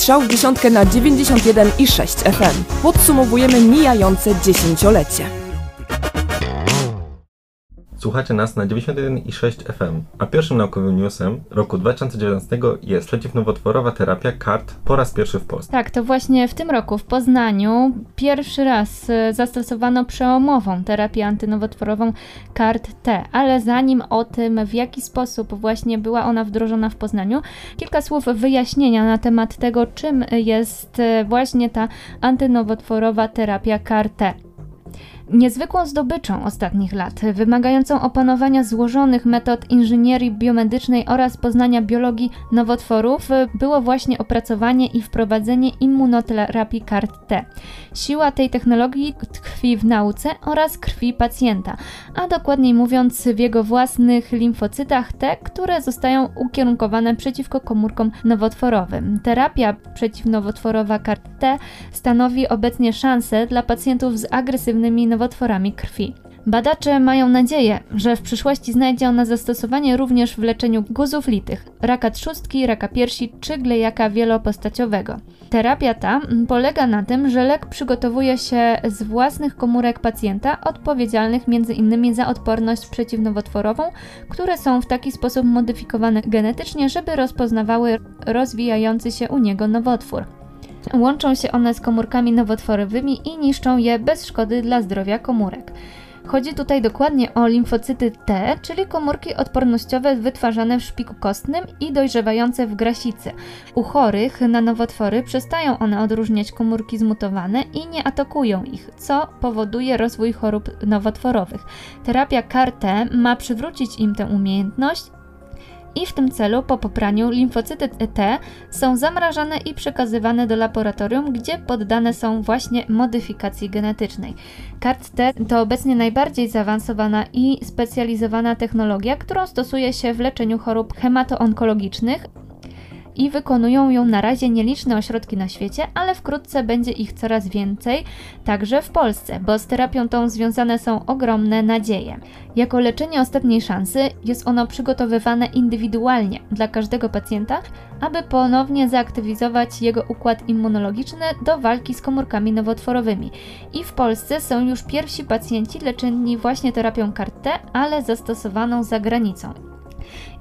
strzał w dziesiątkę na 91 i 6 FM. Podsumowujemy mijające dziesięciolecie. Słuchacie nas na 91,6 FM, a pierwszym naukowym newsem roku 2019 jest przeciwnowotworowa terapia CART po raz pierwszy w Polsce. Tak, to właśnie w tym roku w Poznaniu pierwszy raz e, zastosowano przełomową terapię antynowotworową CART-T, ale zanim o tym, w jaki sposób właśnie była ona wdrożona w Poznaniu, kilka słów wyjaśnienia na temat tego, czym jest e, właśnie ta antynowotworowa terapia CAR-T. Niezwykłą zdobyczą ostatnich lat, wymagającą opanowania złożonych metod inżynierii biomedycznej oraz poznania biologii nowotworów, było właśnie opracowanie i wprowadzenie immunoterapii CAR-T. Siła tej technologii tkwi w nauce oraz krwi pacjenta, a dokładniej mówiąc w jego własnych limfocytach T, które zostają ukierunkowane przeciwko komórkom nowotworowym. Terapia przeciwnowotworowa CAR-T stanowi obecnie szansę dla pacjentów z agresywnymi nowotworami nowotworami krwi. Badacze mają nadzieję, że w przyszłości znajdzie ona zastosowanie również w leczeniu guzów litych, raka trzustki, raka piersi czy glejaka wielopostaciowego. Terapia ta polega na tym, że lek przygotowuje się z własnych komórek pacjenta odpowiedzialnych m.in. za odporność przeciwnowotworową, które są w taki sposób modyfikowane genetycznie, żeby rozpoznawały rozwijający się u niego nowotwór. Łączą się one z komórkami nowotworowymi i niszczą je bez szkody dla zdrowia komórek. Chodzi tutaj dokładnie o limfocyty T, czyli komórki odpornościowe wytwarzane w szpiku kostnym i dojrzewające w grasicy. U chorych na nowotwory przestają one odróżniać komórki zmutowane i nie atakują ich, co powoduje rozwój chorób nowotworowych. Terapia CAR-T ma przywrócić im tę umiejętność i w tym celu po popraniu limfocyty T są zamrażane i przekazywane do laboratorium, gdzie poddane są właśnie modyfikacji genetycznej. CART-T to obecnie najbardziej zaawansowana i specjalizowana technologia, którą stosuje się w leczeniu chorób hematoonkologicznych, i wykonują ją na razie nieliczne ośrodki na świecie, ale wkrótce będzie ich coraz więcej, także w Polsce, bo z terapią tą związane są ogromne nadzieje. Jako leczenie ostatniej szansy jest ono przygotowywane indywidualnie dla każdego pacjenta, aby ponownie zaaktywizować jego układ immunologiczny do walki z komórkami nowotworowymi. I w Polsce są już pierwsi pacjenci leczeni właśnie terapią CAR-T, ale zastosowaną za granicą.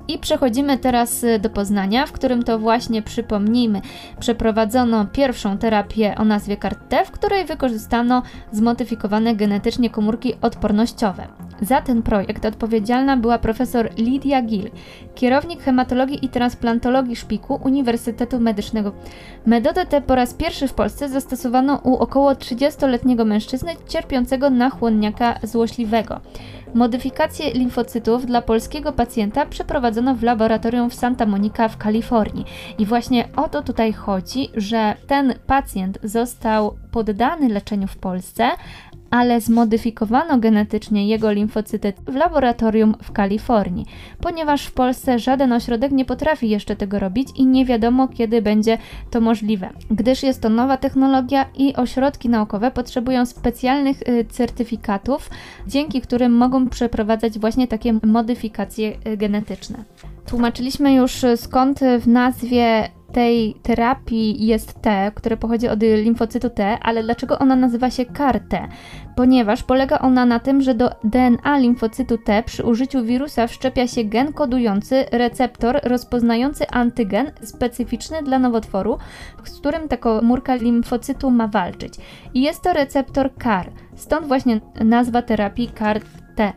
I przechodzimy teraz y, do Poznania, w którym to właśnie przypomnijmy, przeprowadzono pierwszą terapię o nazwie CAR-T, w której wykorzystano zmodyfikowane genetycznie komórki odpornościowe. Za ten projekt odpowiedzialna była profesor Lidia Gill, kierownik hematologii i transplantologii szpiku Uniwersytetu Medycznego. Metodę tę po raz pierwszy w Polsce zastosowano u około 30-letniego mężczyzny cierpiącego na chłonniaka złośliwego. Modyfikację limfocytów dla polskiego pacjenta przeprowadzono w laboratorium w Santa Monica w Kalifornii. I właśnie o to tutaj chodzi, że ten pacjent został poddany leczeniu w Polsce, ale zmodyfikowano genetycznie jego limfocyty w laboratorium w Kalifornii, ponieważ w Polsce żaden ośrodek nie potrafi jeszcze tego robić i nie wiadomo kiedy będzie to możliwe, gdyż jest to nowa technologia i ośrodki naukowe potrzebują specjalnych y, certyfikatów, dzięki którym mogą przeprowadzać właśnie takie modyfikacje y, genetyczne. Tłumaczyliśmy już skąd w nazwie tej terapii jest T, które pochodzi od limfocytu T, ale dlaczego ona nazywa się CAR-T? Ponieważ polega ona na tym, że do DNA limfocytu T przy użyciu wirusa wszczepia się gen kodujący receptor rozpoznający antygen specyficzny dla nowotworu, z którym ta komórka limfocytu ma walczyć. I jest to receptor CAR, stąd właśnie nazwa terapii CAR-T.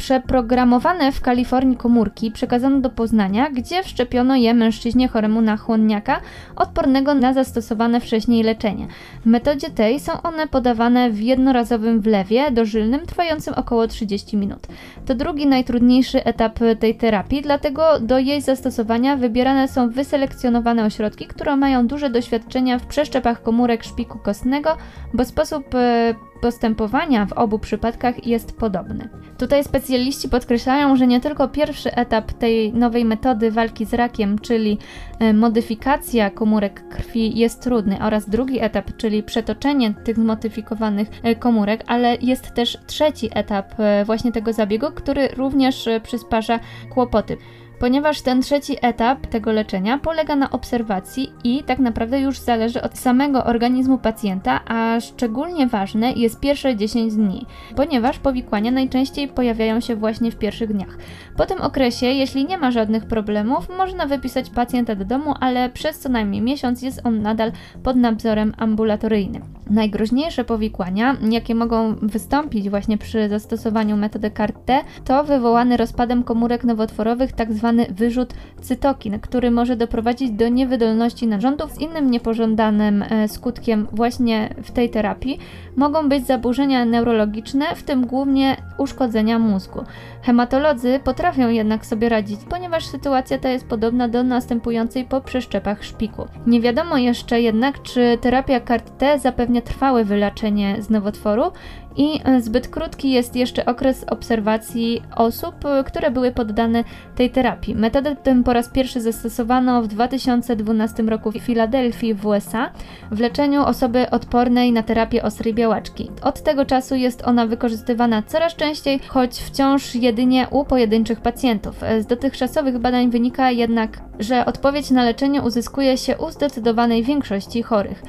Przeprogramowane w Kalifornii komórki przekazano do Poznania, gdzie wszczepiono je mężczyźnie choremu na chłonniaka, odpornego na zastosowane wcześniej leczenie. W metodzie tej są one podawane w jednorazowym wlewie dożylnym trwającym około 30 minut. To drugi najtrudniejszy etap tej terapii, dlatego do jej zastosowania wybierane są wyselekcjonowane ośrodki, które mają duże doświadczenia w przeszczepach komórek szpiku kostnego, bo sposób e, postępowania w obu przypadkach jest podobny. Tutaj specjaliści podkreślają, że nie tylko pierwszy etap tej nowej metody walki z rakiem, czyli e, modyfikacja komórek krwi jest trudny oraz drugi etap, czyli przetoczenie tych zmodyfikowanych e, komórek, ale jest też trzeci etap e, właśnie tego zabiegu, który również przysparza kłopoty. Ponieważ ten trzeci etap tego leczenia polega na obserwacji i tak naprawdę już zależy od samego organizmu pacjenta, a szczególnie ważne jest pierwsze 10 dni, ponieważ powikłania najczęściej pojawiają się właśnie w pierwszych dniach. Po tym okresie, jeśli nie ma żadnych problemów, można wypisać pacjenta do domu, ale przez co najmniej miesiąc jest on nadal pod nadzorem ambulatoryjnym. Najgroźniejsze powikłania, jakie mogą wystąpić właśnie przy zastosowaniu metody CAR-T, to wywołany rozpadem komórek nowotworowych tzw. wyrzut cytokin, który może doprowadzić do niewydolności narządów. Z innym niepożądanym e, skutkiem właśnie w tej terapii mogą być zaburzenia neurologiczne, w tym głównie uszkodzenia mózgu. Hematolodzy potrafią jednak sobie radzić, ponieważ sytuacja ta jest podobna do następującej po przeszczepach szpiku. Nie wiadomo jeszcze jednak, czy terapia CAR-T zapewnia trwałe wyleczenie z nowotworu i e, zbyt krótki jest jeszcze okres obserwacji osób, e, które były poddane tej terapii. Metodę tę po raz pierwszy zastosowano w 2012 roku w Filadelfii w USA w leczeniu osoby odpornej na terapię ostrej białaczki. Od tego czasu jest ona wykorzystywana coraz częściej, choć wciąż jedynie u pojedynczych pacjentów. Z dotychczasowych badań wynika jednak, że odpowiedź na leczenie uzyskuje się u zdecydowanej większości chorych.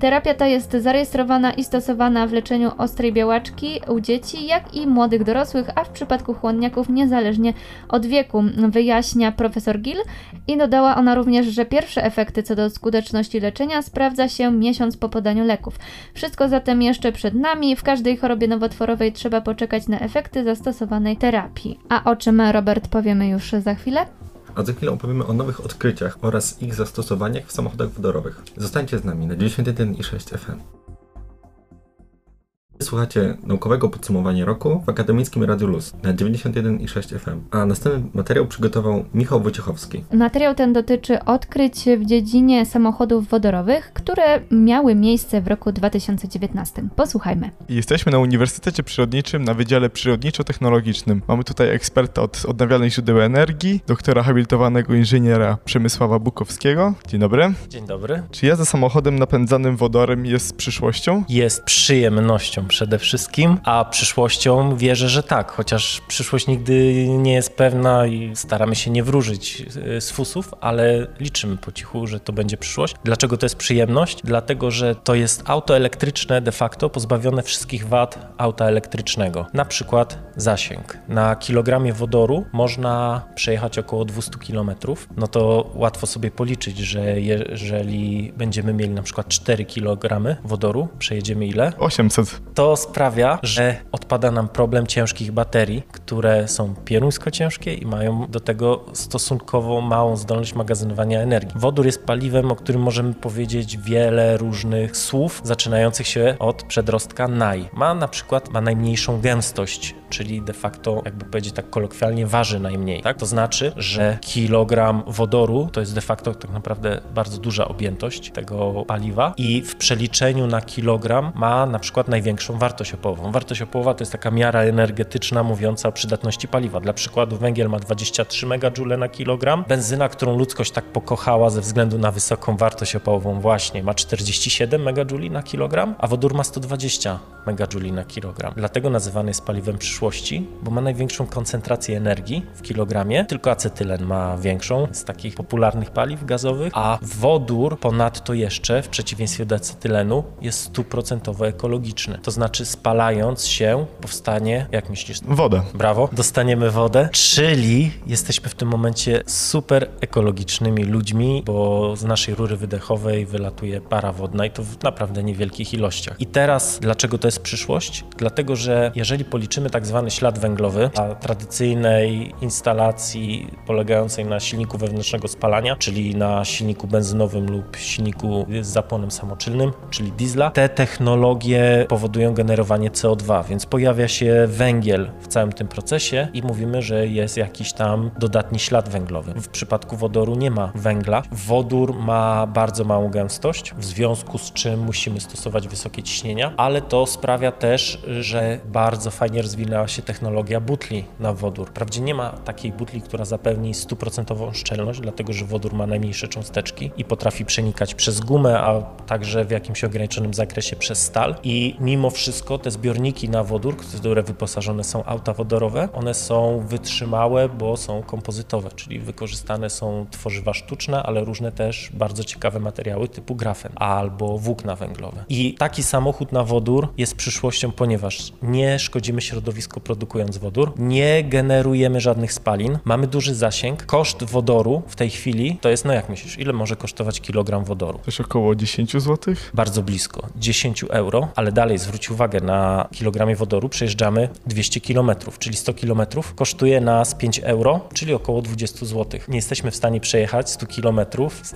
Terapia ta jest zarejestrowana i stosowana w leczeniu ostrej białaczki u dzieci, jak i młodych dorosłych, a w przypadku chłonniaków niezależnie od wieku, wyjaśnia profesor Gill i dodała ona również, że pierwsze efekty co do skuteczności leczenia sprawdza się miesiąc po podaniu leków. Wszystko zatem jeszcze przed nami, w każdej chorobie nowotworowej trzeba poczekać na efekty zastosowanej terapii. A o czym Robert powiemy już za chwilę? A za chwilę opowiemy o nowych odkryciach oraz ich zastosowaniach w samochodach wodorowych. Zostańcie z nami na 91,6 FM. Słuchacie naukowego podsumowania roku w akademickim Radiu Luz na 91,6 FM, a następny materiał przygotował Michał Wojciechowski. Materiał ten dotyczy odkryć w dziedzinie samochodów wodorowych, które miały miejsce w roku 2019. Posłuchajmy. Jesteśmy na Uniwersytecie Przyrodniczym na Wydziale Przyrodniczo-Technologicznym. Mamy tutaj eksperta od odnawialnych źródeł energii, doktora habilitowanego inżyniera Przemysława Bukowskiego. Dzień dobry. Dzień dobry. Czy jazda samochodem napędzanym wodorem jest przyszłością? Jest przyjemnością przede wszystkim, a przyszłością wierzę, że tak, chociaż przyszłość nigdy nie jest pewna i staramy się nie wróżyć e, z fusów, ale liczymy po cichu, że to będzie przyszłość. Dlaczego to jest przyjemność? Dlatego, że to jest auto elektryczne de facto pozbawione wszystkich wad auta elektrycznego. Na przykład zasięg. Na kilogramie wodoru można przejechać około 200 km. No to łatwo sobie policzyć, że jeżeli będziemy mieli na przykład 4 kg wodoru, przejedziemy ile? 800. To sprawia, że odpada nam problem ciężkich baterii, które są pieruńsko ciężkie i mają do tego stosunkowo małą zdolność magazynowania energii. Wodór jest paliwem, o którym możemy powiedzieć wiele różnych słów, zaczynających się od przedrostka naj. Ma na przykład ma najmniejszą gęstość, czyli de facto, jakby powiedzieć tak kolokwialnie, waży najmniej. Tak? To znaczy, że kilogram wodoru to jest de facto tak naprawdę bardzo duża objętość tego paliwa i w przeliczeniu na kilogram ma na przykład największą wartość opałową. Wartość opołowa to jest taka miara energetyczna mówiąca o przydatności paliwa. Dla przykładu węgiel ma 23 megajoule na kilogram, benzyna, którą ludzkość tak pokochała ze względu na wysoką wartość opałową właśnie ma 47 megajouli na kilogram, a wodór ma 120 megajouli na kilogram. Dlatego nazywany jest paliwem przyszłości, bo ma największą koncentrację energii w kilogramie, tylko acetylen ma większą z takich popularnych paliw gazowych, a wodór ponadto jeszcze, w przeciwieństwie do acetylenu, jest stuprocentowo ekologiczny. To znaczy spalając się powstanie, jak myślisz? Wodę. Brawo, dostaniemy wodę, czyli jesteśmy w tym momencie super ekologicznymi ludźmi, bo z naszej rury wydechowej wylatuje para wodna i to w naprawdę niewielkich ilościach. I teraz, dlaczego to jest przyszłość? Dlatego, że jeżeli policzymy tak zwany ślad węglowy, a tradycyjnej instalacji polegającej na silniku wewnętrznego spalania, czyli na silniku benzynowym lub silniku z zapłonem samoczylnym, czyli diesla, te technologie powodują generowanie CO2, więc pojawia się węgiel w całym tym procesie i mówimy, że jest jakiś tam dodatni ślad węglowy. W przypadku wodoru nie ma węgla. Wodór ma bardzo małą gęstość, w związku z czym musimy stosować wysokie ciśnienia, ale to sprawia też, że bardzo fajnie rozwina wybiera się technologia butli na wodór. Wprawdzie nie ma takiej butli, która zapewni stuprocentową szczelność, dlatego że wodór ma najmniejsze cząsteczki i potrafi przenikać przez gumę, a także w jakimś ograniczonym zakresie przez stal. I mimo wszystko te zbiorniki na wodór, które wyposażone są auta wodorowe, one są wytrzymałe, bo są kompozytowe, czyli wykorzystane są tworzywa sztuczne, ale różne też bardzo ciekawe materiały typu grafen albo włókna węglowe. I taki samochód na wodór jest przyszłością, ponieważ nie szkodzimy środowisku produkując wodór, nie generujemy żadnych spalin, mamy duży zasięg. Koszt wodoru w tej chwili to jest, no jak myślisz, ile może kosztować kilogram wodoru? Też około 10 zł. Bardzo blisko, 10 euro, ale dalej zwróć uwagę, na kilogramie wodoru przejeżdżamy 200 km, czyli 100 km kosztuje nas 5 euro, czyli około 20 zł. Nie jesteśmy w stanie przejechać 100 km,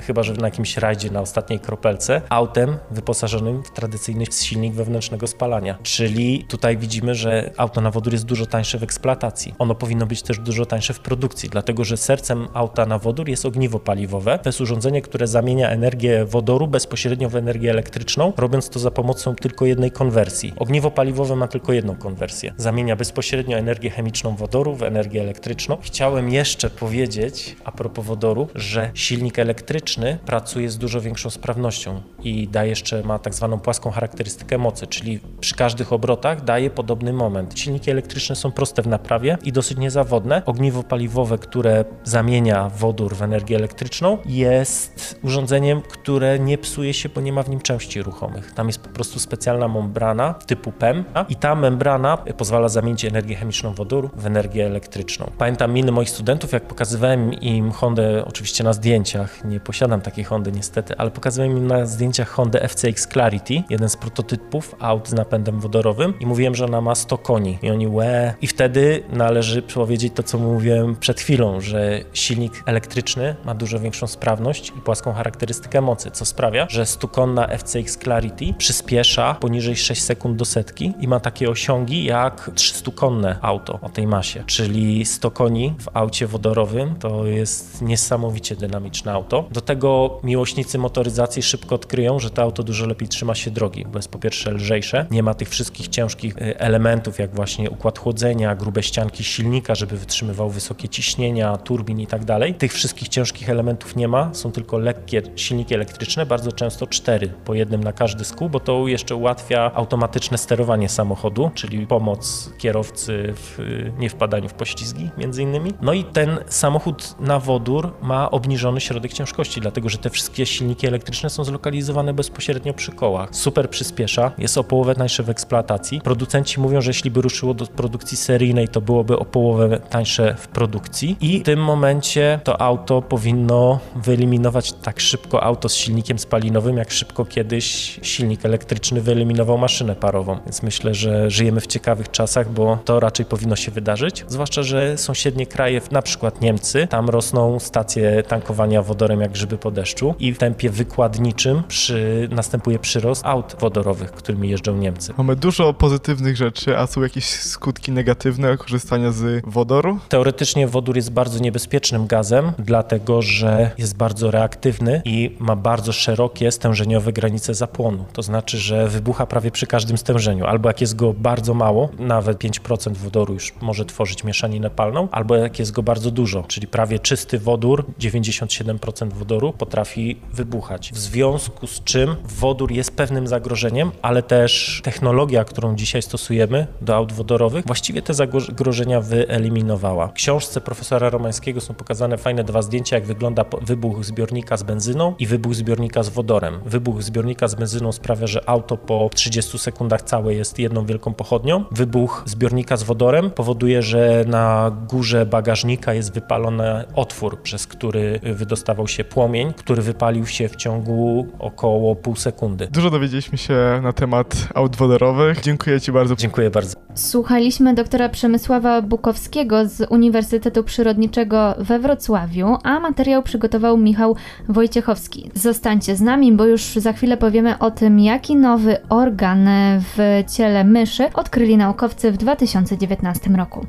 chyba że na jakimś rajdzie na ostatniej kropelce, autem wyposażonym w tradycyjny silnik wewnętrznego spalania. Czyli tutaj widzimy, że auto na wodór jest dużo tańsze w eksploatacji. Ono powinno być też dużo tańsze w produkcji, dlatego że sercem auta na wodór jest ogniwo paliwowe. To jest urządzenie, które zamienia energię wodoru bezpośrednio w energię elektryczną, robiąc to za pomocą tylko jednej konwersji. Ogniwo paliwowe ma tylko jedną konwersję. Zamienia bezpośrednio energię chemiczną wodoru w energię elektryczną. Chciałem jeszcze powiedzieć a propos wodoru, że silnik elektryczny pracuje z dużo większą sprawnością i da jeszcze ma tak zwaną płaską charakterystykę mocy, czyli przy każdych obrotach daje podobny moment. Silniki elektryczne są proste w naprawie i dosyć niezawodne. Ogniwo paliwowe, które zamienia wodór w energię elektryczną, jest urządzeniem, które nie psuje się, bo nie ma w nim części ruchomych. Tam jest po prostu specjalna membrana typu PEM i ta membrana pozwala zamienić energię chemiczną wodoru w energię elektryczną. Pamiętam miny moich studentów, jak pokazywałem im Hondę, oczywiście na zdjęciach, nie posiadam takiej Hondy niestety, ale pokazywałem im na zdjęciach Hondę FCX Clarity, jeden z prototypów aut z napędem wodorowym i mówiłem, że ona ma 100 koni i oni łe. I wtedy należy powiedzieć to, co mówiłem przed chwilą, że silnik elektryczny ma dużo większą sprawność i płaską charakterystykę mocy, co sprawia, że 100-konna FCX Clarity przyspiesza poniżej 6 sekund do setki i ma takie osiągi jak 300-konne auto o tej masie, czyli 100 koni w aucie wodorowym to jest niesamowicie dynamiczne auto. Do tego miłośnicy motoryzacji szybko odkryją, że to auto dużo lepiej trzyma się drogi, bo jest po pierwsze lżejsze, nie ma tych wszystkich ciężkich y, elementów, jak właśnie układ chłodzenia, grube ścianki silnika, żeby wytrzymywał wysokie ciśnienia, turbin i tak dalej. Tych wszystkich ciężkich elementów nie ma, są tylko lekkie silniki elektryczne, bardzo często cztery po jednym na każdy z kół, bo to jeszcze ułatwia automatyczne sterowanie samochodu, czyli pomoc kierowcy w y, niewpadaniu w poślizgi między innymi. No i ten samochód na wodór ma obniżony środek ciężkości, dlatego że te wszystkie silniki elektryczne są zlokalizowane bezpośrednio przy kołach. Super przyspiesza, jest o połowę tańsze w eksploatacji. Producenci mówią, że jeśli by ruszyło do produkcji seryjnej, to byłoby o połowę tańsze w produkcji i w tym momencie to auto powinno wyeliminować tak szybko auto z silnikiem spalinowym, jak szybko kiedyś silnik elektryczny wyeliminował maszynę parową. Więc myślę, że żyjemy w ciekawych czasach, bo to raczej powinno się wydarzyć. Zwłaszcza, że sąsiednie kraje, na przykład Niemcy, tam rosną stacje tankowania wodorem jak grzyby po deszczu i w tempie wykładniczym przy, następuje przyrost aut wodorowych, którymi jeżdżą Niemcy. Mamy dużo pozytywnych rzeczy, a są jakieś skutki negatywne korzystania z wodoru? Teoretycznie wodór jest bardzo niebezpiecznym gazem, dlatego że jest bardzo reaktywny i ma bardzo szerokie stężeniowe granice zapłonu. To znaczy, że wybucha prawie przy każdym stężeniu. Albo jak jest go bardzo mało, nawet 5% wodoru już może tworzyć mieszaninę palną, albo jak jest go bardzo dużo, czyli prawie czysty wodór, 97% wodoru potrafi wybuchać. W związku z czym wodór jest pewnym zagrożeniem, ale też technologia, którą dzisiaj stosujemy do aut wodorowych, właściwie te zagrożenia wyeliminowała. W książce profesora Romańskiego są pokazane fajne dwa zdjęcia, jak wygląda wybuch zbiornika z benzyną i wybuch zbiornika z wodorem. Wybuch zbiornika z benzyną sprawia, że auto po 30 sekundach całe jest jedną wielką pochodnią. Wybuch zbiornika z wodorem powoduje, że na górze bagażnika jest wypalony otwór, przez który wydostawał się płomień, który wypalił się w ciągu około pół sekundy. Dużo dowiedzieliśmy się na temat aut wodorowych. Dziękuję Ci bardzo. Dziękuję bardzo. Słuchaliśmy doktora Przemysława Bukowskiego z Uniwersytetu Przyrodniczego we Wrocławiu, a materiał przygotował Michał Wojciechowski. Zostańcie z nami, bo już za chwilę powiemy o tym, jaki nowy organ w ciele myszy odkryli naukowcy w 2019 roku.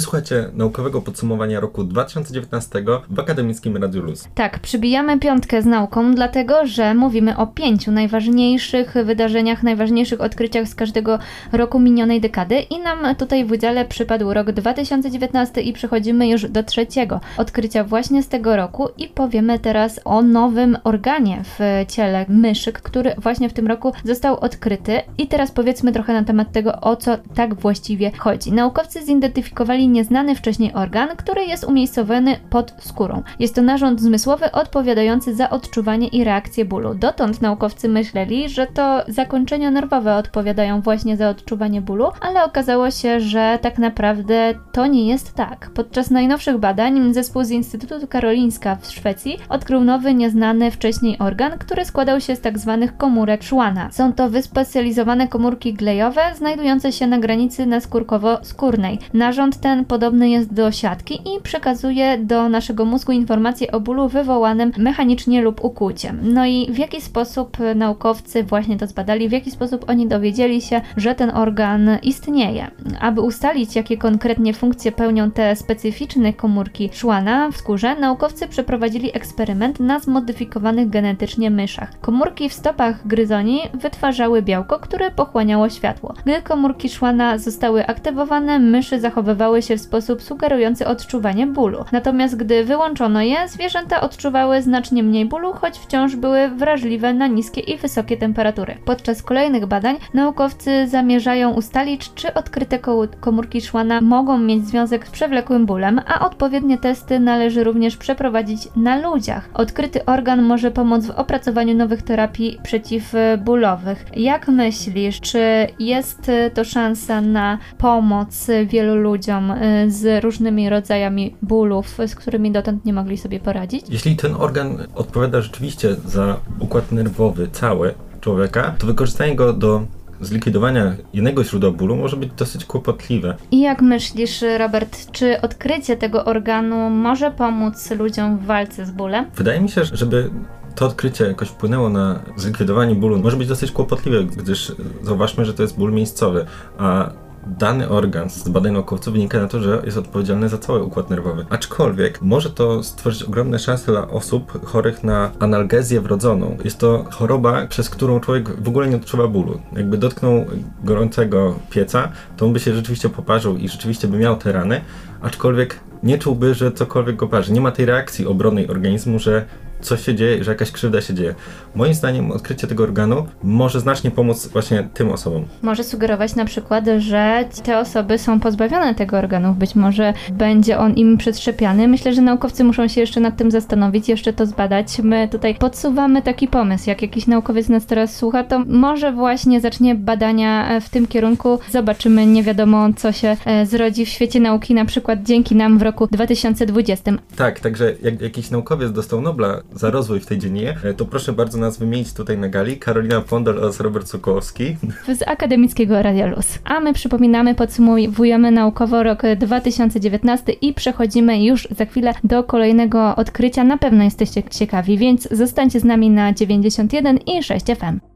Słuchajcie naukowego podsumowania roku 2019 w Akademickim Radiu Luz. Tak, przybijamy piątkę z nauką, dlatego że mówimy o pięciu najważniejszych wydarzeniach, najważniejszych odkryciach z każdego roku minionej dekady i nam tutaj w udziale przypadł rok 2019 i przechodzimy już do trzeciego odkrycia właśnie z tego roku i powiemy teraz o nowym organie w ciele myszyk, który właśnie w tym roku został odkryty i teraz powiedzmy trochę na temat tego, o co tak właściwie chodzi. Naukowcy zidentyfikowali nieznany wcześniej organ, który jest umiejscowiony pod skórą. Jest to narząd zmysłowy odpowiadający za odczuwanie i reakcję bólu. Dotąd naukowcy myśleli, że to zakończenia nerwowe odpowiadają właśnie za odczuwanie bólu, ale okazało się, że tak naprawdę to nie jest tak. Podczas najnowszych badań zespół z Instytutu Karolińska w Szwecji odkrył nowy, nieznany wcześniej organ, który składał się z tak zwanych komórek Schwanna. Są to wyspecjalizowane komórki glejowe znajdujące się na granicy naskórkowo-skórnej. Narząd ten podobny jest do siatki i przekazuje do naszego mózgu informacje o bólu wywołanym mechanicznie lub ukłuciem. No i w jaki sposób naukowcy właśnie to zbadali, w jaki sposób oni dowiedzieli się, że ten organ istnieje. Aby ustalić, jakie konkretnie funkcje pełnią te specyficzne komórki Schwanna w skórze, naukowcy przeprowadzili eksperyment na zmodyfikowanych genetycznie myszach. Komórki w stopach gryzoni wytwarzały białko, które pochłaniało światło. Gdy komórki Schwanna zostały aktywowane, myszy zachowywały się w sposób sugerujący odczuwanie bólu. Natomiast gdy wyłączono je, zwierzęta odczuwały znacznie mniej bólu, choć wciąż były wrażliwe na niskie i wysokie temperatury. Podczas kolejnych badań naukowcy zamierzają ustalić, czy odkryte komórki Schwanna mogą mieć związek z przewlekłym bólem, a odpowiednie testy należy również przeprowadzić na ludziach. Odkryty organ może pomóc w opracowaniu nowych terapii przeciwbólowych. Jak myślisz, czy jest to szansa na pomoc wielu ludziom z różnymi rodzajami bólów, z którymi dotąd nie mogli sobie poradzić? Jeśli ten organ odpowiada rzeczywiście za układ nerwowy cały człowieka, to wykorzystanie go do zlikwidowania jednego źródła bólu może być dosyć kłopotliwe. I jak myślisz, Robert, czy odkrycie tego organu może pomóc ludziom w walce z bólem? Wydaje mi się, żeby to odkrycie jakoś wpłynęło na zlikwidowanie bólu, może być dosyć kłopotliwe, gdyż zauważmy, że to jest ból miejscowy, a dany organ z badań naukowców wynika na to, że jest odpowiedzialny za cały układ nerwowy. Aczkolwiek może to stworzyć ogromne szanse dla osób chorych na analgezję wrodzoną. Jest to choroba, przez którą człowiek w ogóle nie odczuwa bólu. Jakby dotknął gorącego pieca, to on by się rzeczywiście poparzył i rzeczywiście by miał te rany, aczkolwiek nie czułby, że cokolwiek go parzy. Nie ma tej reakcji obronnej organizmu, że coś się dzieje, że jakaś krzywda się dzieje. Moim zdaniem odkrycie tego organu może znacznie pomóc właśnie tym osobom. Może sugerować na przykład, że te osoby są pozbawione tego organu. Być może będzie on im przetrzepiany. Myślę, że naukowcy muszą się jeszcze nad tym zastanowić, jeszcze to zbadać. My tutaj podsuwamy taki pomysł. Jak jakiś naukowiec nas teraz słucha, to może właśnie zacznie badania w tym kierunku. Zobaczymy, nie wiadomo co się e, zrodzi w świecie nauki, na przykład dzięki nam w roku 2020. Tak, także jak jakiś naukowiec dostał Nobla za rozwój w tej dziedzinie, e, to proszę bardzo nas wymienić tutaj na gali. Karolina Pondol oraz Robert Sokołowski. Z Akademickiego Radia Luz. A my przypominamy, podsumowujemy naukowo rok 2019 i przechodzimy już za chwilę do kolejnego odkrycia. Na pewno jesteście ciekawi, więc zostańcie z nami na 91 i 6 FM.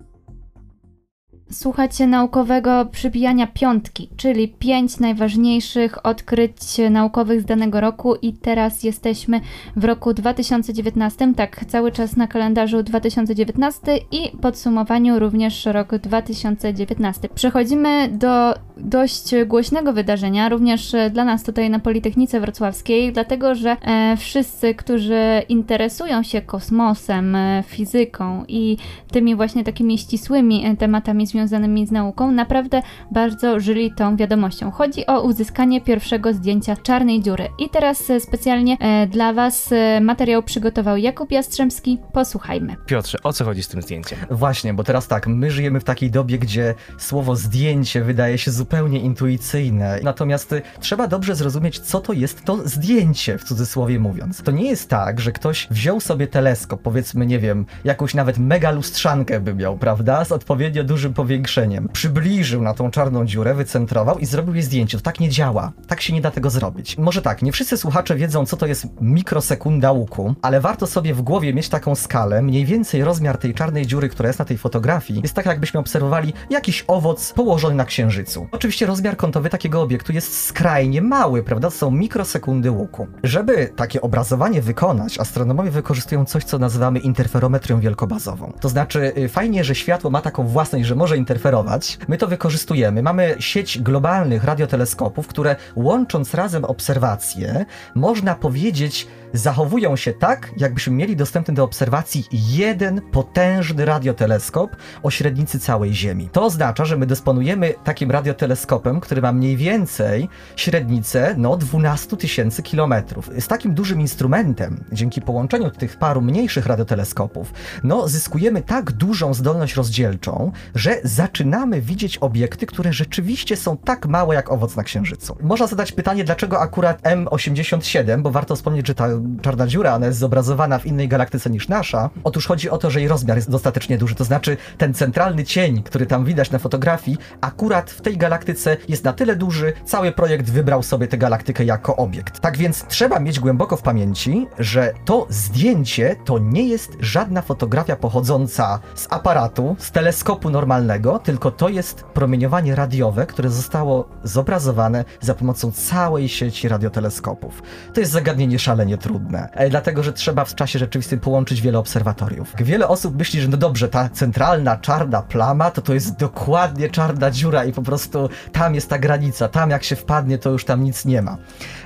Słuchacie naukowego przybijania piątki, czyli pięć najważniejszych odkryć naukowych z danego roku i teraz jesteśmy w roku 2019, tak cały czas na kalendarzu 2019 i podsumowaniu również rok 2019. Przechodzimy do dość głośnego wydarzenia, również dla nas tutaj na Politechnice Wrocławskiej, dlatego że e, wszyscy, którzy interesują się kosmosem, e, fizyką i tymi właśnie takimi ścisłymi e, tematami związanymi związanymi z nauką naprawdę bardzo żyli tą wiadomością. Chodzi o uzyskanie pierwszego zdjęcia czarnej dziury. I teraz e, specjalnie e, dla Was e, materiał przygotował Jakub Jastrzębski. Posłuchajmy. Piotrze, o co chodzi z tym zdjęciem? Właśnie, bo teraz tak, my żyjemy w takiej dobie, gdzie słowo zdjęcie wydaje się zupełnie intuicyjne. Natomiast y, trzeba dobrze zrozumieć, co to jest to zdjęcie, w cudzysłowie mówiąc. To nie jest tak, że ktoś wziął sobie teleskop, powiedzmy, nie wiem, jakąś nawet mega lustrzankę by miał, prawda? Z odpowiednio dużym, powiedzmy, powiększeniem przybliżył na tą czarną dziurę, wycentrował i zrobił jej zdjęcie. To tak nie działa. Tak się nie da tego zrobić. Może tak, nie wszyscy słuchacze wiedzą, co to jest mikrosekunda łuku, ale warto sobie w głowie mieć taką skalę. Mniej więcej rozmiar tej czarnej dziury, która jest na tej fotografii, jest tak, jakbyśmy obserwowali jakiś owoc położony na księżycu. Oczywiście rozmiar kątowy takiego obiektu jest skrajnie mały, prawda? Są mikrosekundy łuku. Żeby takie obrazowanie wykonać, astronomowie wykorzystują coś, co nazywamy interferometrią wielkobazową. To znaczy, y, fajnie, że światło ma taką własność, że może interferować. My to wykorzystujemy. Mamy sieć globalnych radioteleskopów, które łącząc razem obserwacje, można powiedzieć, zachowują się tak, jakbyśmy mieli dostępny do obserwacji jeden potężny radioteleskop o średnicy całej Ziemi. To oznacza, że my dysponujemy takim radioteleskopem, który ma mniej więcej średnicę no 12 tysięcy kilometrów. Z takim dużym instrumentem, dzięki połączeniu tych paru mniejszych radioteleskopów, no zyskujemy tak dużą zdolność rozdzielczą, że zaczynamy widzieć obiekty, które rzeczywiście są tak małe jak owoc na Księżycu. Można zadać pytanie, dlaczego akurat M87, bo warto wspomnieć, że ta czarna dziura, ona jest zobrazowana w innej galaktyce niż nasza. Otóż chodzi o to, że jej rozmiar jest dostatecznie duży, to znaczy ten centralny cień, który tam widać na fotografii, akurat w tej galaktyce jest na tyle duży, cały projekt wybrał sobie tę galaktykę jako obiekt. Tak więc trzeba mieć głęboko w pamięci, że to zdjęcie to nie jest żadna fotografia pochodząca z aparatu, z teleskopu normalnego, tylko to jest promieniowanie radiowe, które zostało zobrazowane za pomocą całej sieci radioteleskopów. To jest zagadnienie szalenie trudne, e, dlatego że trzeba w czasie rzeczywistym połączyć wiele obserwatoriów. Wiele osób myśli, że no dobrze, ta centralna czarna plama to to jest dokładnie czarna dziura i po prostu tam jest ta granica, tam jak się wpadnie, to już tam nic nie ma.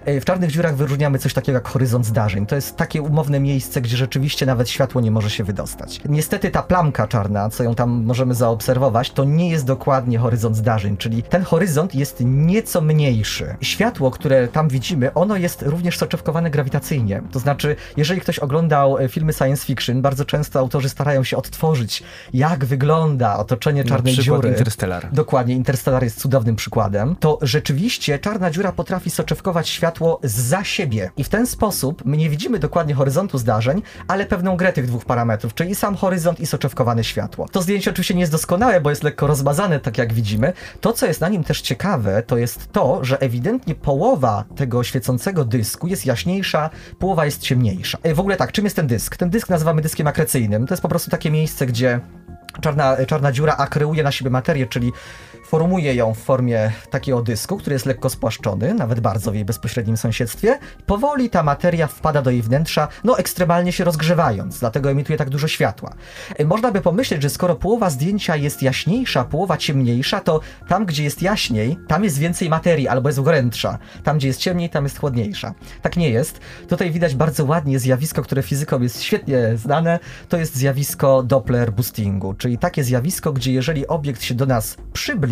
E, W czarnych dziurach wyróżniamy coś takiego jak horyzont zdarzeń. To jest takie umowne miejsce, gdzie rzeczywiście nawet światło nie może się wydostać. Niestety ta plamka czarna, co ją tam możemy zaobserwować, to nie jest dokładnie horyzont zdarzeń, czyli ten horyzont jest nieco mniejszy. Światło, które tam widzimy, ono jest również soczewkowane grawitacyjnie. To znaczy, jeżeli ktoś oglądał e, filmy science fiction, bardzo często autorzy starają się odtworzyć, jak wygląda otoczenie czarnej Na dziury. Interstellar. Dokładnie, Interstellar jest cudownym przykładem. To rzeczywiście czarna dziura potrafi soczewkować światło za siebie. I w ten sposób my nie widzimy dokładnie horyzontu zdarzeń, ale pewną grę tych dwóch parametrów, czyli sam horyzont i soczewkowane światło. To zdjęcie oczywiście nie jest doskonałe, bo jest lekko rozmazane, tak jak widzimy. To, co jest na nim też ciekawe, to jest to, że ewidentnie połowa tego świecącego dysku jest jaśniejsza, połowa jest ciemniejsza. E, W ogóle tak, czym jest ten dysk? Ten dysk nazywamy dyskiem akrecyjnym. To jest po prostu takie miejsce, gdzie czarna, czarna dziura akreuje na siebie materię, czyli formuje ją w formie takiego dysku, który jest lekko spłaszczony, nawet bardzo w jej bezpośrednim sąsiedztwie. Powoli ta materia wpada do jej wnętrza, no ekstremalnie się rozgrzewając, dlatego emituje tak dużo światła. E, Można by pomyśleć, że skoro połowa zdjęcia jest jaśniejsza, połowa ciemniejsza, to tam, gdzie jest jaśniej, tam jest więcej materii albo jest gorętsza. Tam, gdzie jest ciemniej, tam jest chłodniejsza. Tak nie jest. Tutaj widać bardzo ładnie zjawisko, które fizykom jest świetnie znane. To jest zjawisko Doppler boostingu, czyli takie zjawisko, gdzie jeżeli obiekt się do nas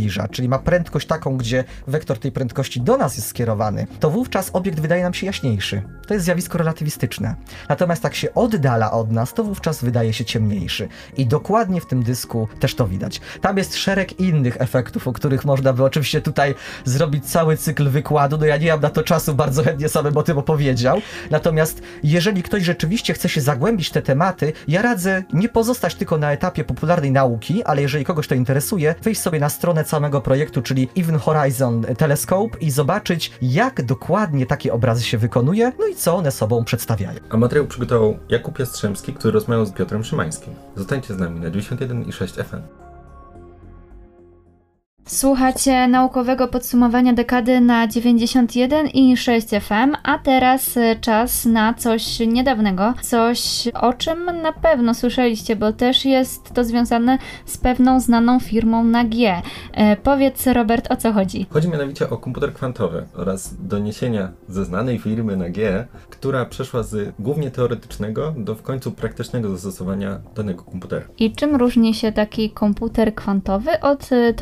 przybliża, czyli ma prędkość taką, gdzie wektor tej prędkości do nas jest skierowany, to wówczas obiekt wydaje nam się jaśniejszy. To jest zjawisko relatywistyczne. Natomiast jak się oddala od nas, to wówczas wydaje się ciemniejszy. I dokładnie w tym dysku też to widać. Tam jest szereg innych efektów, o których można by oczywiście tutaj zrobić cały cykl wykładu. No ja nie mam na to czasu, bardzo chętnie samym o tym opowiedział. Natomiast jeżeli ktoś rzeczywiście chce się zagłębić w te tematy, ja radzę nie pozostać tylko na etapie popularnej nauki, ale jeżeli kogoś to interesuje, wejść sobie na stronę samego projektu, czyli Even Horizon Telescope i zobaczyć, jak dokładnie takie obrazy się wykonuje, no i co one sobą przedstawiają. A materiał przygotował Jakub Jastrzębski, który rozmawiał z Piotrem Szymańskim. Zostańcie z nami na 91,6 FM. Słuchacie naukowego podsumowania dekady na 91 i 6 FM, a teraz e, czas na coś niedawnego, coś o czym na pewno słyszeliście, bo też jest to związane z pewną znaną firmą na G. E, powiedz Robert, o co chodzi? Chodzi mianowicie o komputer kwantowy oraz doniesienia ze znanej firmy na G, która przeszła z głównie teoretycznego do w końcu praktycznego zastosowania danego komputera. I czym różni się taki komputer kwantowy od e,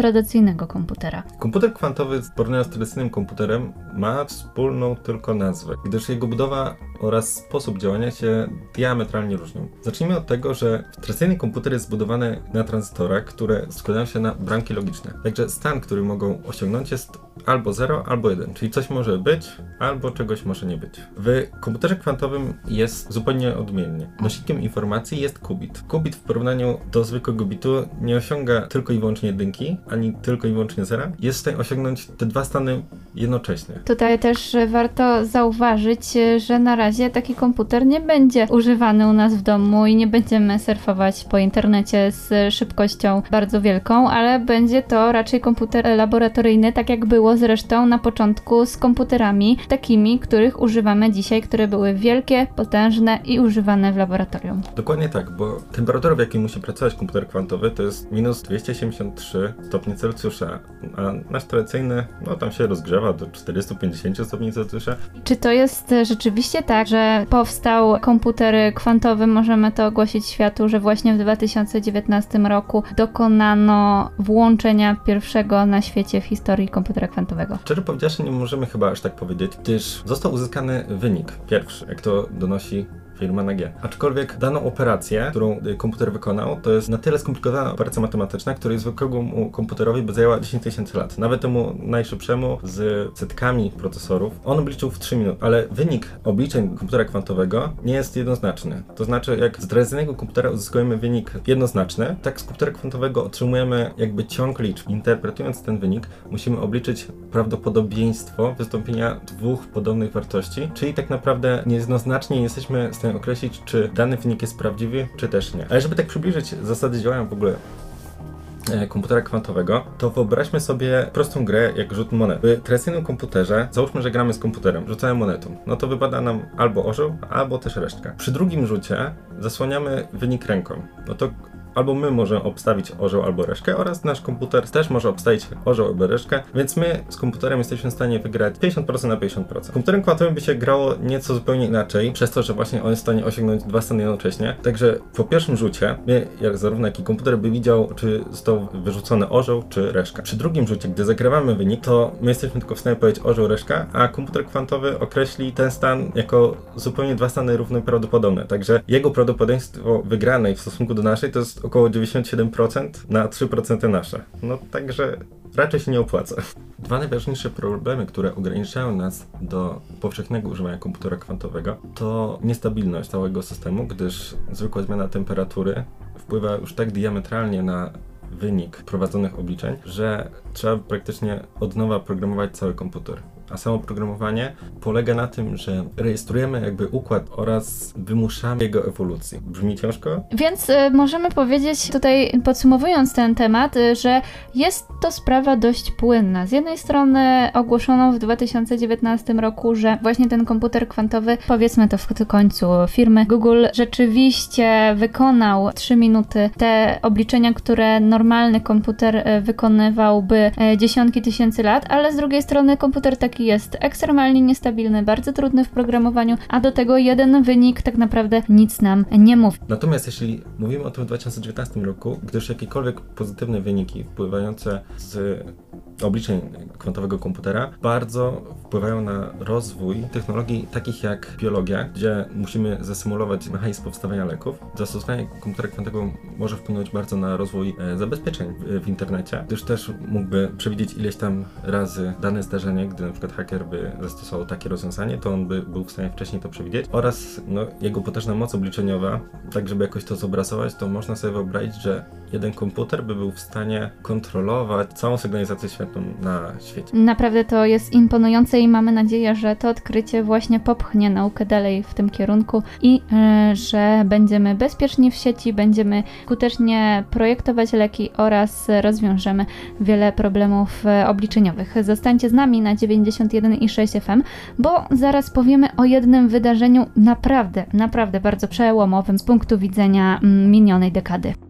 komputera? Komputer kwantowy z tradycyjnym komputerem ma wspólną tylko nazwę, gdyż jego budowa oraz sposób działania się diametralnie różnią. Zacznijmy od tego, że tradycyjny komputer jest zbudowany na tranzystorach, które składają się na bramki logiczne. Także stan, który mogą osiągnąć jest albo 0, albo 1, czyli coś może być, albo czegoś może nie być. W komputerze kwantowym jest zupełnie odmiennie. Nośnikiem informacji jest qubit. Qubit w porównaniu do zwykłego bitu nie osiąga tylko i wyłącznie jedynki, ani tylko i wyłącznie zera. Jest w stanie osiągnąć te dwa stany jednocześnie. Tutaj też warto zauważyć, że na razie taki komputer nie będzie używany u nas w domu i nie będziemy surfować po internecie z szybkością bardzo wielką, ale będzie to raczej komputer laboratoryjny, tak jak było zresztą na początku z komputerami takimi, których używamy dzisiaj, które były wielkie, potężne i używane w laboratorium. Dokładnie tak, bo temperatura, w jakiej musi pracować komputer kwantowy, to jest minus 273 stopni Celsjusza, a nasz tradycyjny, no tam się rozgrzewa do 450 stopni Celsjusza. Czy to jest rzeczywiście tak, że powstał komputer kwantowy, możemy to ogłosić światu, że właśnie w 2019 roku dokonano włączenia pierwszego na świecie w historii komputera kwantowego? Szczerze powiedziawszy, nie możemy chyba aż tak powiedzieć, gdyż został uzyskany wynik pierwszy, jak to donosi firma na G. Aczkolwiek daną operację, którą y, komputer wykonał, to jest na tyle skomplikowana operacja matematyczna, której zwykłemu komputerowi by zajęła 10 tysięcy lat. Nawet temu najszybszemu z setkami procesorów, on obliczył w 3 minuty, ale wynik obliczeń komputera kwantowego nie jest jednoznaczny. To znaczy, jak z tradycyjnego komputera uzyskujemy wynik jednoznaczny, tak z komputera kwantowego otrzymujemy jakby ciąg liczb. Interpretując ten wynik, musimy obliczyć prawdopodobieństwo wystąpienia dwóch podobnych wartości, czyli tak naprawdę niejednoznacznie nie stanie określić, czy dany wynik jest prawdziwy, czy też nie. Ale żeby tak przybliżyć zasady działania w ogóle e, komputera kwantowego, to wyobraźmy sobie prostą grę jak rzut monet. W tradycyjnym komputerze, załóżmy, że gramy z komputerem, rzucamy monetą, no to wypada nam albo orzeł, albo też resztka. Przy drugim rzucie zasłaniamy wynik ręką. No to albo my możemy obstawić orzeł albo reszkę oraz nasz komputer też może obstawić orzeł albo reszkę, więc my z komputerem jesteśmy w stanie wygrać 50% na 50%. Komputerem kwantowym by się grało nieco zupełnie inaczej, przez to, że właśnie on jest w stanie osiągnąć dwa stany jednocześnie. Także po pierwszym rzucie, my, jak zarówno jak i komputer by widział, czy został wyrzucony orzeł, czy reszka. Przy drugim rzucie, gdy zagrywamy wynik, to my jesteśmy tylko w stanie powiedzieć orzeł, reszka, a komputer kwantowy określi ten stan jako zupełnie dwa stany równe prawdopodobne. Także jego prawdopodobieństwo wygranej w stosunku do naszej to jest około 97% na 3% nasze. No także raczej się nie opłaca. Dwa najważniejsze problemy, które ograniczają nas do powszechnego używania komputera kwantowego, to niestabilność całego systemu, gdyż zwykła zmiana temperatury wpływa już tak diametralnie na wynik prowadzonych obliczeń, że trzeba praktycznie od nowa programować cały komputer. A samo programowanie polega na tym, że rejestrujemy jakby układ oraz wymuszamy jego ewolucję. Brzmi ciężko? Więc y, możemy powiedzieć tutaj, podsumowując ten temat, y, że jest to sprawa dość płynna. Z jednej strony ogłoszono w 2019 roku, że właśnie ten komputer kwantowy, powiedzmy to w końcu firmy Google, rzeczywiście wykonał 3 minuty te obliczenia, które normalny komputer y, wykonywałby y, dziesiątki tysięcy lat, ale z drugiej strony komputer taki jest ekstremalnie niestabilny, bardzo trudny w programowaniu, a do tego jeden wynik tak naprawdę nic nam nie mówi. Natomiast jeśli mówimy o tym w 2019 roku, gdyż jakiekolwiek pozytywne wyniki wpływające z obliczeń kwantowego komputera bardzo wpływają na rozwój technologii takich jak biologia, gdzie musimy zasymulować mechanizm powstawania leków. Zastosowanie komputera kwantowego może wpłynąć bardzo na rozwój e, zabezpieczeń w, internecie, gdyż też mógłby przewidzieć ileś tam razy dane zdarzenie, gdy na przykład haker by zastosował takie rozwiązanie, to on by był w stanie wcześniej to przewidzieć oraz no, jego potężna moc obliczeniowa, tak żeby jakoś to zobrazować, to można sobie wyobrazić, że jeden komputer by był w stanie kontrolować całą sygnalizację na świecie. Naprawdę to jest imponujące i mamy nadzieję, że to odkrycie właśnie popchnie naukę dalej w tym kierunku i e, że będziemy bezpieczni w sieci, będziemy skutecznie projektować leki oraz rozwiążemy wiele problemów e, obliczeniowych. Zostańcie z nami na 91,6 FM, bo zaraz powiemy o jednym wydarzeniu naprawdę, naprawdę bardzo przełomowym z punktu widzenia mm, minionej dekady.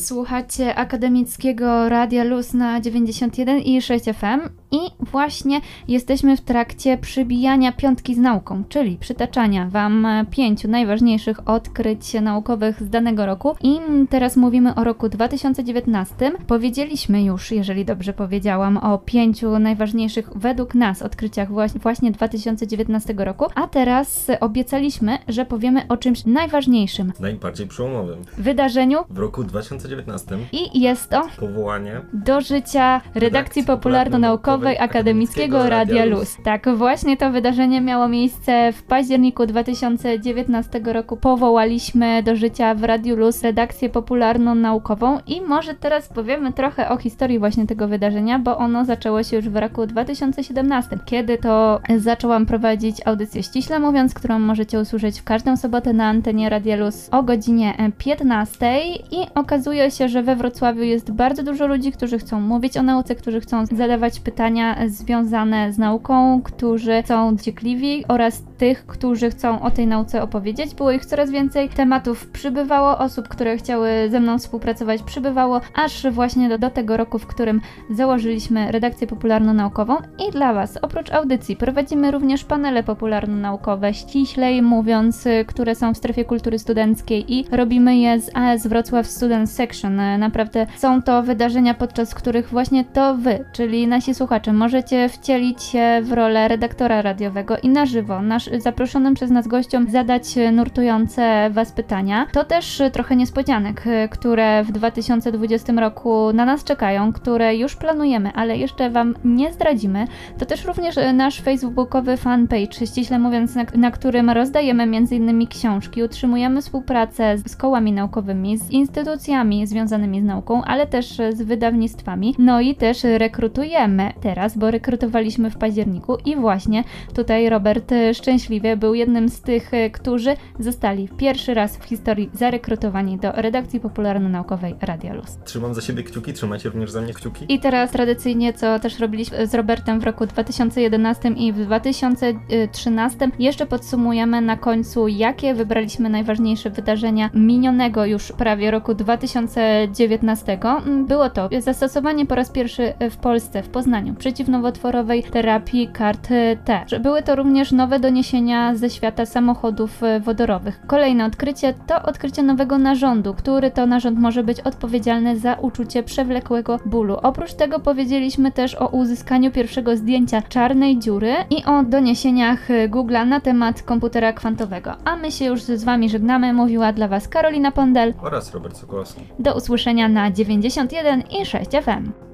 Słuchacie akademickiego Radia Luz na 91 i 6 FM. I właśnie jesteśmy w trakcie przybijania piątki z nauką, czyli przytaczania Wam e, pięciu najważniejszych odkryć naukowych z danego roku. I teraz mówimy o roku 2019. Powiedzieliśmy już, jeżeli dobrze powiedziałam, o pięciu najważniejszych według nas odkryciach właśnie 2019 roku, a teraz obiecaliśmy, że powiemy o czymś najważniejszym Najbardziej przełomowym. wydarzeniu W roku 2019 i jest to powołanie do życia redakcji popularno-naukowej Akademickiego Radia Luz. Tak, właśnie to wydarzenie miało miejsce w październiku 2019 roku. Powołaliśmy do życia w Radiu Luz redakcję popularno-naukową i może teraz powiemy trochę o historii właśnie tego wydarzenia, bo ono zaczęło się już w roku 2017, kiedy to zaczęłam prowadzić audycję ściśle mówiąc, którą możecie usłyszeć w każdą sobotę na antenie Radia Luz o godzinie 15 i okazuje się, że we Wrocławiu jest bardzo dużo ludzi, którzy chcą mówić o nauce, którzy chcą zadawać pytania związane z nauką, którzy są ciekliwi oraz tych, którzy chcą o tej nauce opowiedzieć. Było ich coraz więcej, tematów przybywało, osób, które chciały ze mną współpracować przybywało, aż właśnie do, do tego roku, w którym założyliśmy redakcję popularno-naukową i dla Was, oprócz audycji, prowadzimy również panele popularno-naukowe, ściślej mówiąc, które są w strefie kultury studenckiej i robimy je z AS Wrocław Student Section. Naprawdę są to wydarzenia, podczas których właśnie to Wy, czyli nasi słuchacze, możecie wcielić się w rolę redaktora radiowego i na żywo, nasz, zaproszonym przez nas gościom zadać nurtujące Was pytania. To też trochę niespodzianek, które w 2020 roku na nas czekają, które już planujemy, ale jeszcze Wam nie zdradzimy. To też również nasz facebookowy fanpage, ściśle mówiąc, na, na którym rozdajemy m.in. książki, utrzymujemy współpracę z, z kołami naukowymi, z instytucjami związanymi z nauką, ale też z wydawnictwami. No i też rekrutujemy teraz, bo rekrutowaliśmy w październiku i właśnie tutaj Robert y, szczęśliwie był jednym z tych, y, którzy zostali pierwszy raz w historii zarekrutowani do redakcji popularno-naukowej Radia Luz. Trzymam za siebie kciuki, trzymajcie również za mnie kciuki. I teraz tradycyjnie, co też robiliśmy z Robertem w roku 2011 i w 2013, jeszcze podsumujemy na końcu, jakie wybraliśmy najważniejsze wydarzenia minionego już prawie roku 2019. Było to zastosowanie po raz pierwszy w Polsce, w Poznaniu, przeciwnowotworowej terapii kart T. Były to również nowe doniesienia ze świata samochodów wodorowych. Kolejne odkrycie to odkrycie nowego narządu, który to narząd może być odpowiedzialny za uczucie przewlekłego bólu. Oprócz tego powiedzieliśmy też o uzyskaniu pierwszego zdjęcia czarnej dziury i o doniesieniach Google'a na temat komputera kwantowego. A my się już z Wami żegnamy. Mówiła dla Was Karolina Pondel. Oraz Robert Sokołowski. Do usłyszenia na 91 i 6 FM.